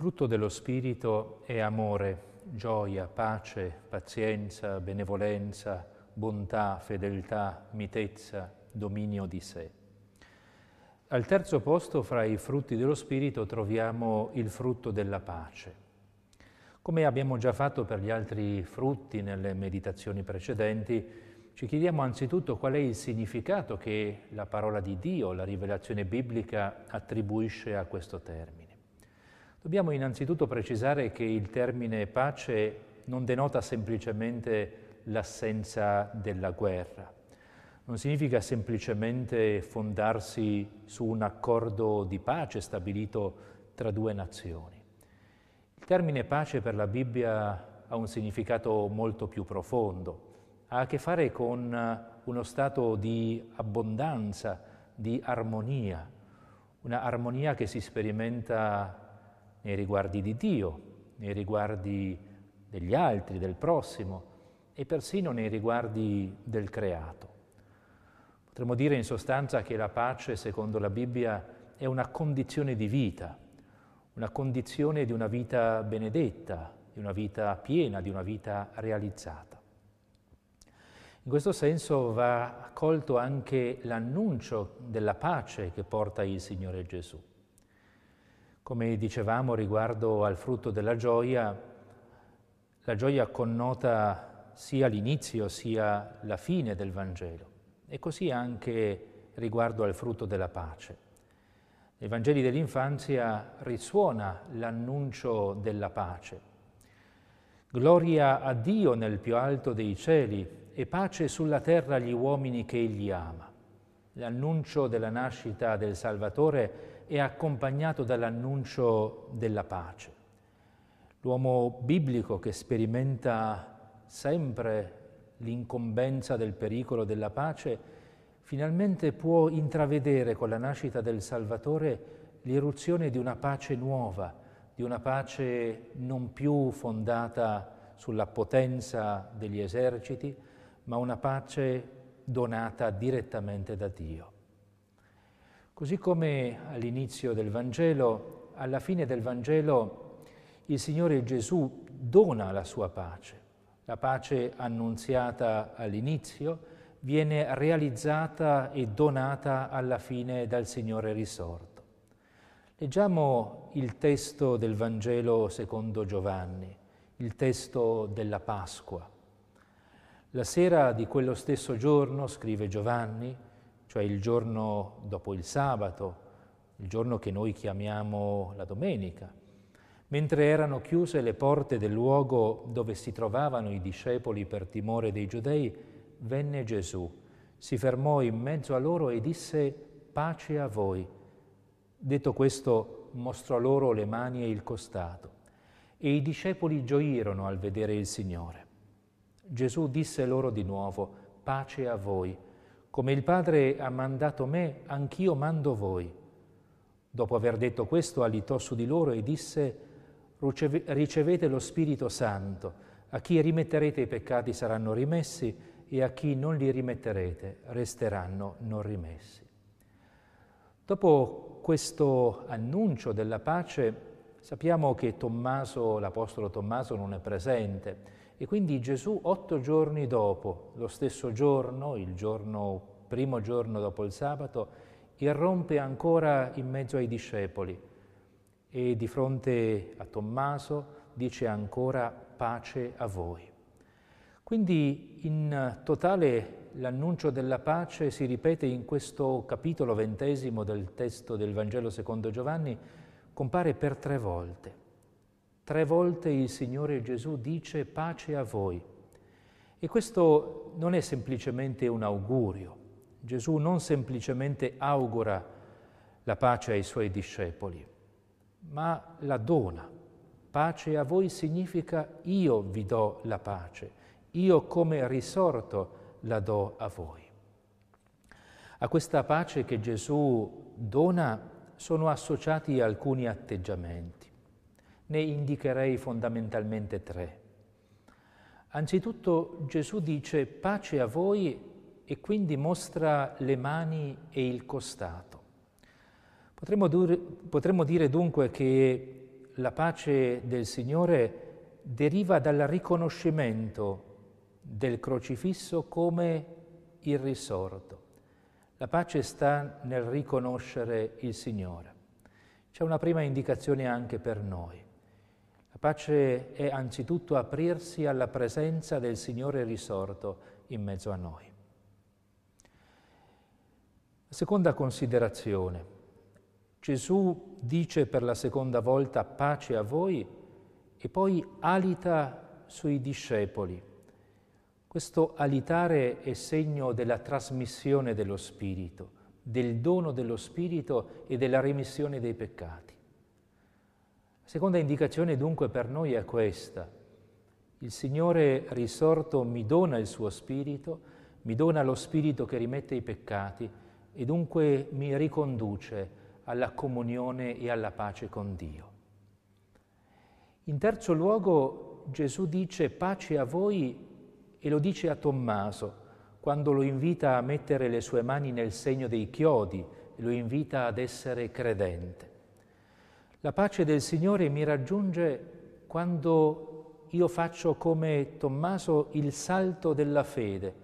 Frutto dello Spirito è amore, gioia, pace, pazienza, benevolenza, bontà, fedeltà, mitezza, dominio di sé. Al terzo posto fra i frutti dello Spirito troviamo il frutto della pace. Come abbiamo già fatto per gli altri frutti nelle meditazioni precedenti, ci chiediamo anzitutto qual è il significato che la parola di Dio, la rivelazione biblica, attribuisce a questo termine. Dobbiamo innanzitutto precisare che il termine pace non denota semplicemente l'assenza della guerra, non significa semplicemente fondarsi su un accordo di pace stabilito tra due nazioni. Il termine pace per la Bibbia ha un significato molto più profondo, ha a che fare con uno stato di abbondanza, di armonia, una armonia che si sperimenta nei riguardi di Dio, nei riguardi degli altri, del prossimo e persino nei riguardi del creato. Potremmo dire in sostanza che la pace, secondo la Bibbia, è una condizione di vita, una condizione di una vita benedetta, di una vita piena, di una vita realizzata. In questo senso va accolto anche l'annuncio della pace che porta il Signore Gesù. Come dicevamo riguardo al frutto della gioia, la gioia connota sia l'inizio sia la fine del Vangelo e così anche riguardo al frutto della pace. Nei Vangeli dell'infanzia risuona l'annuncio della pace. Gloria a Dio nel più alto dei cieli e pace sulla terra agli uomini che Egli ama. L'annuncio della nascita del Salvatore è accompagnato dall'annuncio della pace. L'uomo biblico che sperimenta sempre l'incombenza del pericolo della pace, finalmente può intravedere con la nascita del Salvatore l'irruzione di una pace nuova, di una pace non più fondata sulla potenza degli eserciti, ma una pace donata direttamente da Dio. Così come all'inizio del Vangelo, alla fine del Vangelo, il Signore Gesù dona la sua pace. La pace annunziata all'inizio viene realizzata e donata alla fine dal Signore risorto. Leggiamo il testo del Vangelo secondo Giovanni, il testo della Pasqua. La sera di quello stesso giorno, scrive Giovanni, cioè il giorno dopo il sabato, il giorno che noi chiamiamo la domenica. Mentre erano chiuse le porte del luogo dove si trovavano i discepoli per timore dei giudei, venne Gesù, si fermò in mezzo a loro e disse pace a voi. Detto questo, mostrò loro le mani e il costato. E i discepoli gioirono al vedere il Signore. Gesù disse loro di nuovo, pace a voi. Come il Padre ha mandato me, anch'io mando voi. Dopo aver detto questo, alitò su di loro e disse, ricevete lo Spirito Santo. A chi rimetterete i peccati saranno rimessi e a chi non li rimetterete resteranno non rimessi. Dopo questo annuncio della pace, sappiamo che Tommaso, l'Apostolo Tommaso, non è presente e quindi Gesù otto giorni dopo, lo stesso giorno, il giorno, primo giorno dopo il sabato, irrompe ancora in mezzo ai discepoli e di fronte a Tommaso dice ancora pace a voi. Quindi in totale l'annuncio della pace si ripete in questo capitolo ventesimo del testo del Vangelo secondo Giovanni, compare per tre volte. Tre volte il Signore Gesù dice pace a voi. E questo non è semplicemente un augurio. Gesù non semplicemente augura la pace ai suoi discepoli, ma la dona. Pace a voi significa io vi do la pace, io come risorto la do a voi. A questa pace che Gesù dona sono associati alcuni atteggiamenti ne indicherei fondamentalmente tre. Anzitutto Gesù dice pace a voi e quindi mostra le mani e il costato. Potremmo, dur- potremmo dire dunque che la pace del Signore deriva dal riconoscimento del crocifisso come il risorto. La pace sta nel riconoscere il Signore. C'è una prima indicazione anche per noi. La pace è anzitutto aprirsi alla presenza del Signore risorto in mezzo a noi. Seconda considerazione. Gesù dice per la seconda volta pace a voi e poi alita sui discepoli. Questo alitare è segno della trasmissione dello Spirito, del dono dello Spirito e della remissione dei peccati. Seconda indicazione dunque per noi è questa. Il Signore risorto mi dona il suo Spirito, mi dona lo Spirito che rimette i peccati e dunque mi riconduce alla comunione e alla pace con Dio. In terzo luogo Gesù dice pace a voi e lo dice a Tommaso quando lo invita a mettere le sue mani nel segno dei chiodi e lo invita ad essere credente. La pace del Signore mi raggiunge quando io faccio come Tommaso il salto della fede,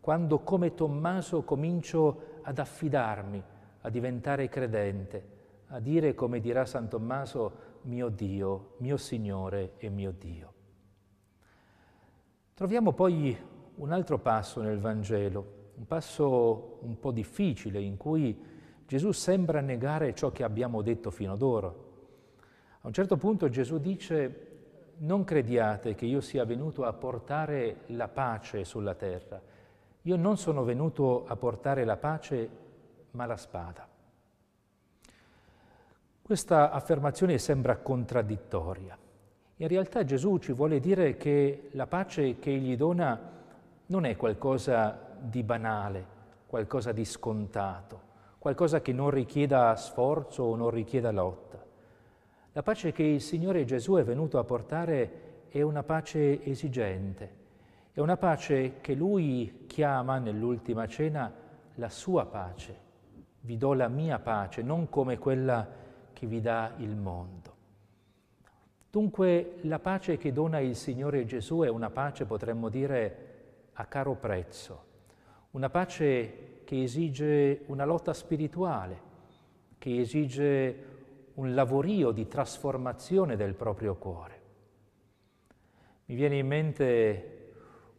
quando come Tommaso comincio ad affidarmi, a diventare credente, a dire come dirà San Tommaso, mio Dio, mio Signore e mio Dio. Troviamo poi un altro passo nel Vangelo, un passo un po' difficile in cui Gesù sembra negare ciò che abbiamo detto fino ad ora. A un certo punto Gesù dice non crediate che io sia venuto a portare la pace sulla terra. Io non sono venuto a portare la pace, ma la spada. Questa affermazione sembra contraddittoria. In realtà Gesù ci vuole dire che la pace che egli dona non è qualcosa di banale, qualcosa di scontato, qualcosa che non richieda sforzo o non richieda lotta. La pace che il Signore Gesù è venuto a portare è una pace esigente, è una pace che Lui chiama nell'ultima cena la sua pace. Vi do la mia pace, non come quella che vi dà il mondo. Dunque la pace che dona il Signore Gesù è una pace, potremmo dire, a caro prezzo, una pace che esige una lotta spirituale, che esige un lavorio di trasformazione del proprio cuore. Mi viene in mente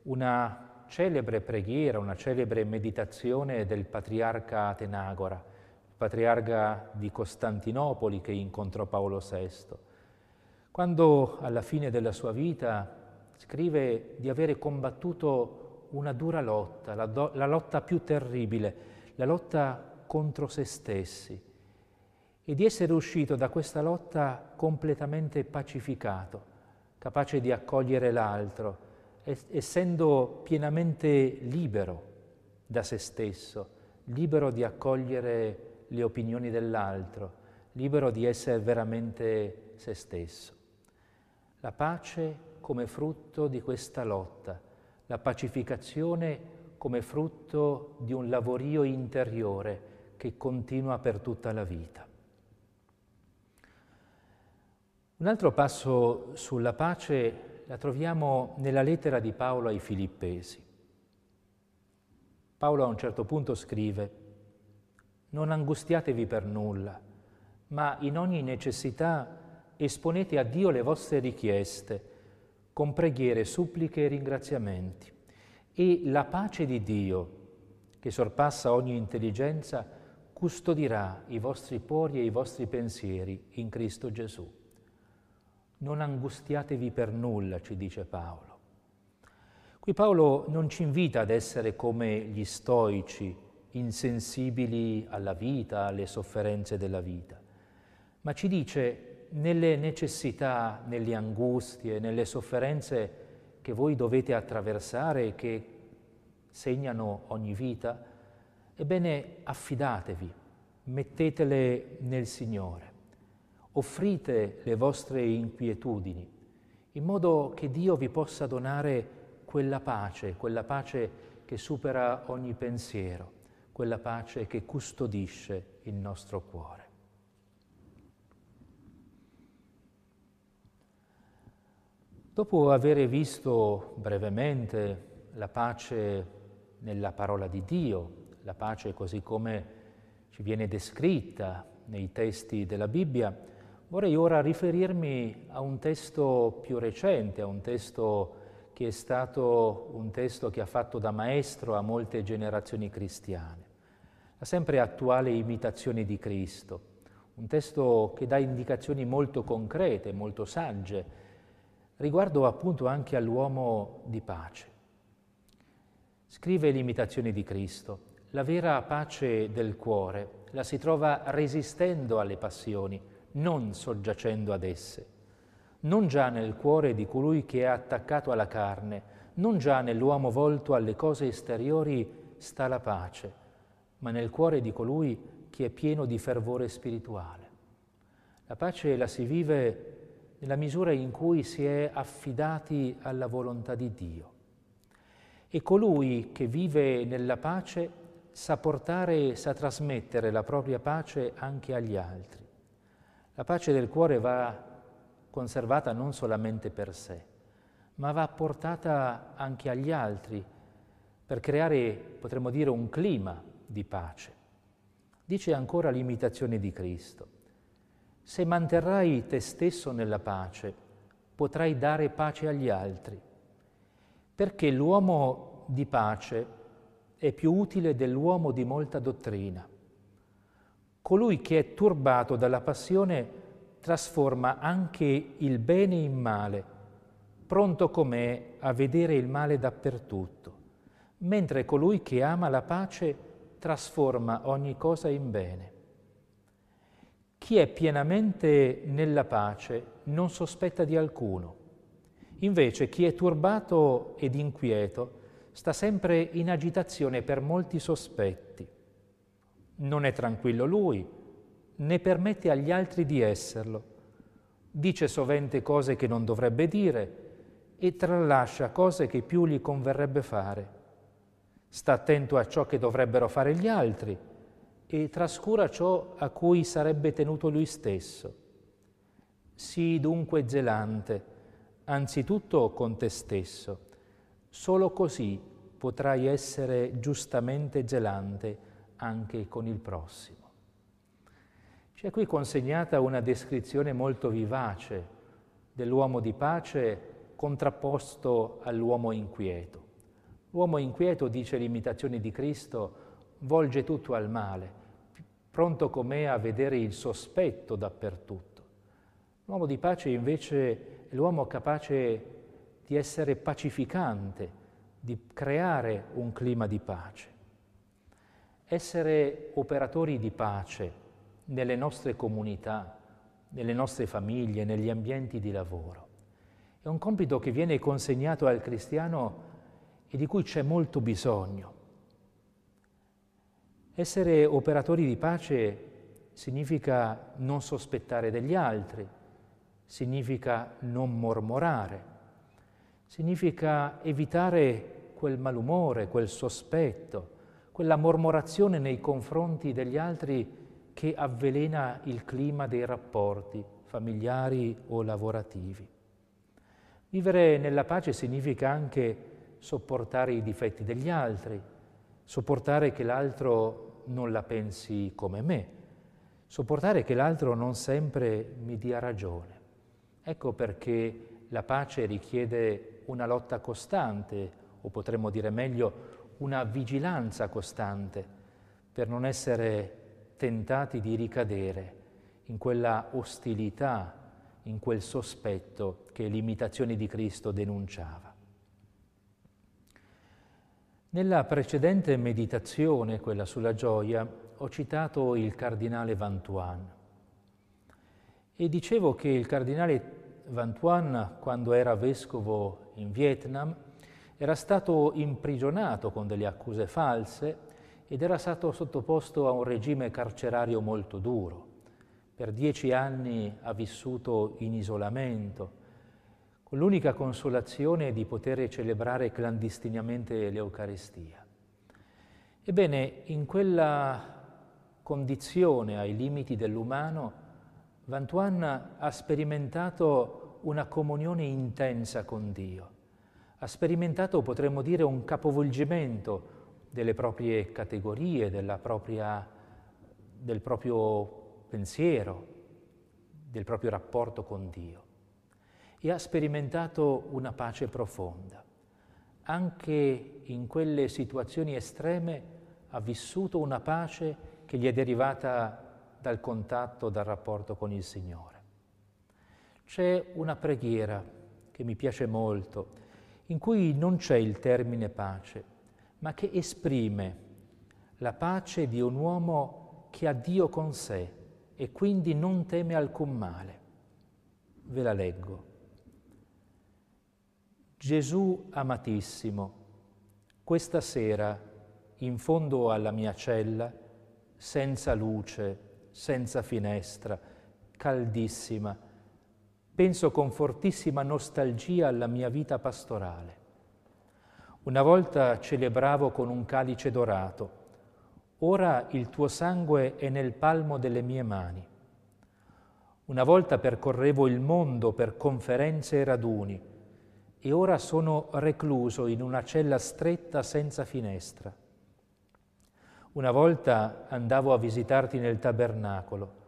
una celebre preghiera, una celebre meditazione del patriarca Atenagora, il patriarca di Costantinopoli che incontrò Paolo VI quando alla fine della sua vita scrive di avere combattuto una dura lotta, la, do, la lotta più terribile, la lotta contro se stessi, e di essere uscito da questa lotta completamente pacificato, capace di accogliere l'altro, essendo pienamente libero da se stesso, libero di accogliere le opinioni dell'altro, libero di essere veramente se stesso. La pace come frutto di questa lotta, la pacificazione come frutto di un lavorio interiore che continua per tutta la vita. Un altro passo sulla pace la troviamo nella lettera di Paolo ai Filippesi. Paolo a un certo punto scrive, non angustiatevi per nulla, ma in ogni necessità esponete a Dio le vostre richieste con preghiere, suppliche e ringraziamenti. E la pace di Dio, che sorpassa ogni intelligenza, custodirà i vostri cuori e i vostri pensieri in Cristo Gesù. Non angustiatevi per nulla, ci dice Paolo. Qui Paolo non ci invita ad essere come gli stoici, insensibili alla vita, alle sofferenze della vita, ma ci dice nelle necessità, nelle angustie, nelle sofferenze che voi dovete attraversare e che segnano ogni vita, ebbene affidatevi, mettetele nel Signore, offrite le vostre inquietudini, in modo che Dio vi possa donare quella pace, quella pace che supera ogni pensiero, quella pace che custodisce il nostro cuore. Dopo aver visto brevemente la pace nella parola di Dio, la pace così come ci viene descritta nei testi della Bibbia, vorrei ora riferirmi a un testo più recente, a un testo che è stato un testo che ha fatto da maestro a molte generazioni cristiane, la sempre attuale imitazione di Cristo, un testo che dà indicazioni molto concrete, molto sagge, riguardo appunto anche all'uomo di pace. Scrive l'imitazione di Cristo, la vera pace del cuore la si trova resistendo alle passioni, non soggiacendo ad esse. Non già nel cuore di colui che è attaccato alla carne, non già nell'uomo volto alle cose esteriori sta la pace, ma nel cuore di colui che è pieno di fervore spirituale. La pace la si vive nella misura in cui si è affidati alla volontà di Dio. E colui che vive nella pace sa portare e sa trasmettere la propria pace anche agli altri. La pace del cuore va conservata non solamente per sé, ma va portata anche agli altri per creare, potremmo dire, un clima di pace. Dice ancora l'imitazione di Cristo. Se manterrai te stesso nella pace, potrai dare pace agli altri, perché l'uomo di pace è più utile dell'uomo di molta dottrina. Colui che è turbato dalla passione trasforma anche il bene in male, pronto com'è a vedere il male dappertutto, mentre colui che ama la pace trasforma ogni cosa in bene. Chi è pienamente nella pace non sospetta di alcuno. Invece chi è turbato ed inquieto sta sempre in agitazione per molti sospetti. Non è tranquillo lui, né permette agli altri di esserlo. Dice sovente cose che non dovrebbe dire e tralascia cose che più gli converrebbe fare. Sta attento a ciò che dovrebbero fare gli altri e trascura ciò a cui sarebbe tenuto lui stesso. Sii dunque zelante, anzitutto con te stesso Solo così potrai essere giustamente zelante anche con il prossimo. Ci è qui consegnata una descrizione molto vivace dell'uomo di pace contrapposto all'uomo inquieto. L'uomo inquieto, dice l'imitazione di Cristo, volge tutto al male, pronto com'è a vedere il sospetto dappertutto. L'uomo di pace invece è l'uomo capace di essere pacificante, di creare un clima di pace. Essere operatori di pace nelle nostre comunità, nelle nostre famiglie, negli ambienti di lavoro. È un compito che viene consegnato al cristiano e di cui c'è molto bisogno. Essere operatori di pace significa non sospettare degli altri, significa non mormorare, significa evitare quel malumore, quel sospetto, quella mormorazione nei confronti degli altri che avvelena il clima dei rapporti familiari o lavorativi. Vivere nella pace significa anche sopportare i difetti degli altri, sopportare che l'altro non la pensi come me, sopportare che l'altro non sempre mi dia ragione. Ecco perché la pace richiede una lotta costante, o potremmo dire meglio, una vigilanza costante, per non essere tentati di ricadere in quella ostilità, in quel sospetto che l'imitazione di Cristo denunciava. Nella precedente meditazione, quella sulla gioia, ho citato il cardinale Vantuan e dicevo che il cardinale Van Thuan, quando era vescovo in Vietnam, era stato imprigionato con delle accuse false ed era stato sottoposto a un regime carcerario molto duro. Per dieci anni ha vissuto in isolamento, con l'unica consolazione di poter celebrare clandestinamente l'Eucaristia. Ebbene, in quella condizione ai limiti dell'umano, Van Tuan ha sperimentato una comunione intensa con Dio, ha sperimentato, potremmo dire, un capovolgimento delle proprie categorie, propria, del proprio pensiero, del proprio rapporto con Dio e ha sperimentato una pace profonda. Anche in quelle situazioni estreme ha vissuto una pace che gli è derivata dal contatto, dal rapporto con il Signore. C'è una preghiera che mi piace molto, in cui non c'è il termine pace, ma che esprime la pace di un uomo che ha Dio con sé e quindi non teme alcun male. Ve la leggo. Gesù amatissimo, questa sera, in fondo alla mia cella, senza luce, senza finestra, caldissima, penso con fortissima nostalgia alla mia vita pastorale. Una volta celebravo con un calice dorato, ora il tuo sangue è nel palmo delle mie mani. Una volta percorrevo il mondo per conferenze e raduni e ora sono recluso in una cella stretta senza finestra. Una volta andavo a visitarti nel tabernacolo,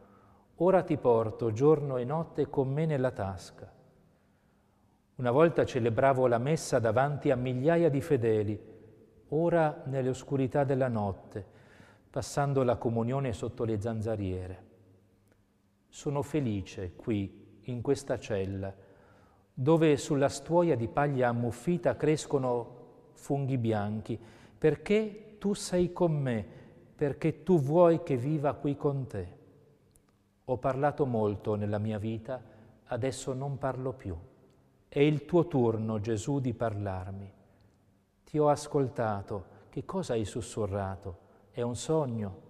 ora ti porto giorno e notte con me nella tasca. Una volta celebravo la messa davanti a migliaia di fedeli, ora nelle oscurità della notte, passando la comunione sotto le zanzariere. Sono felice qui, in questa cella, dove sulla stuoia di paglia ammuffita crescono funghi bianchi, perché tu sei con me perché tu vuoi che viva qui con te. Ho parlato molto nella mia vita, adesso non parlo più. È il tuo turno, Gesù, di parlarmi. Ti ho ascoltato. Che cosa hai sussurrato? È un sogno?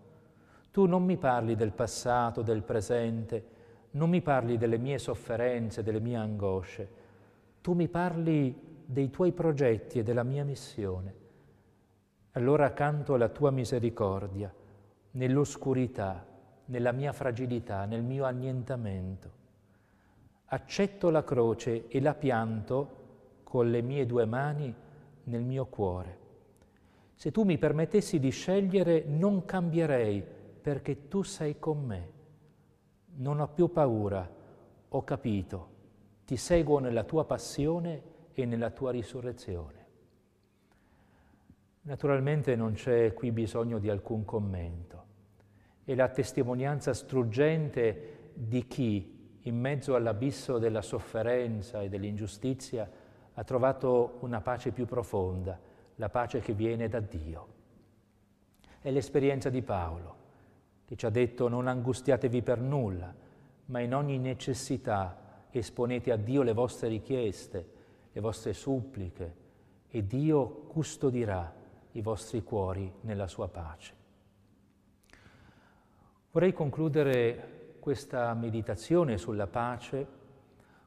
Tu non mi parli del passato, del presente, non mi parli delle mie sofferenze, delle mie angosce. Tu mi parli dei tuoi progetti e della mia missione. Allora canto la tua misericordia nell'oscurità, nella mia fragilità, nel mio annientamento. Accetto la croce e la pianto con le mie due mani nel mio cuore. Se tu mi permettessi di scegliere, non cambierei perché tu sei con me. Non ho più paura, ho capito, ti seguo nella tua passione e nella tua risurrezione. Naturalmente non c'è qui bisogno di alcun commento. È la testimonianza struggente di chi, in mezzo all'abisso della sofferenza e dell'ingiustizia, ha trovato una pace più profonda, la pace che viene da Dio. È l'esperienza di Paolo, che ci ha detto non angustiatevi per nulla, ma in ogni necessità esponete a Dio le vostre richieste, le vostre suppliche, e Dio custodirà i vostri cuori nella sua pace. Vorrei concludere questa meditazione sulla pace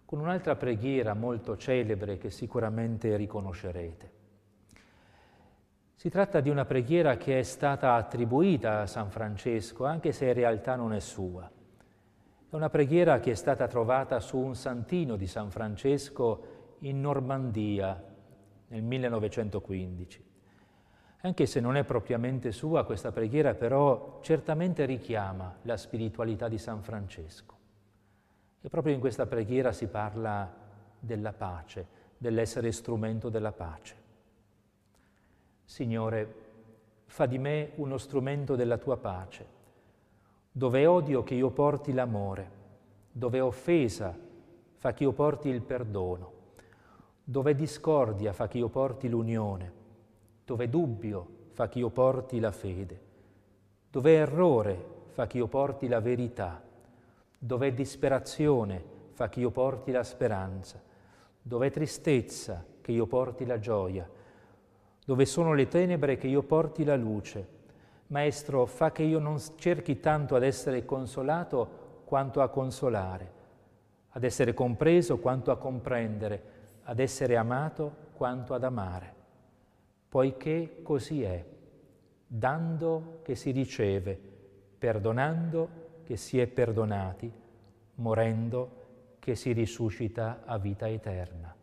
con un'altra preghiera molto celebre che sicuramente riconoscerete. Si tratta di una preghiera che è stata attribuita a San Francesco, anche se in realtà non è sua. È una preghiera che è stata trovata su un santino di San Francesco in Normandia nel 1915. Anche se non è propriamente sua questa preghiera, però certamente richiama la spiritualità di San Francesco. E proprio in questa preghiera si parla della pace, dell'essere strumento della pace. Signore, fa di me uno strumento della tua pace. Dove odio che io porti l'amore, dove offesa fa che io porti il perdono, dove discordia fa che io porti l'unione dove dubbio fa che io porti la fede, dove errore fa che io porti la verità, dove disperazione fa che io porti la speranza, dove tristezza che io porti la gioia, dove sono le tenebre che io porti la luce. Maestro, fa che io non cerchi tanto ad essere consolato quanto a consolare, ad essere compreso quanto a comprendere, ad essere amato quanto ad amare poiché così è, dando che si riceve, perdonando che si è perdonati, morendo che si risuscita a vita eterna.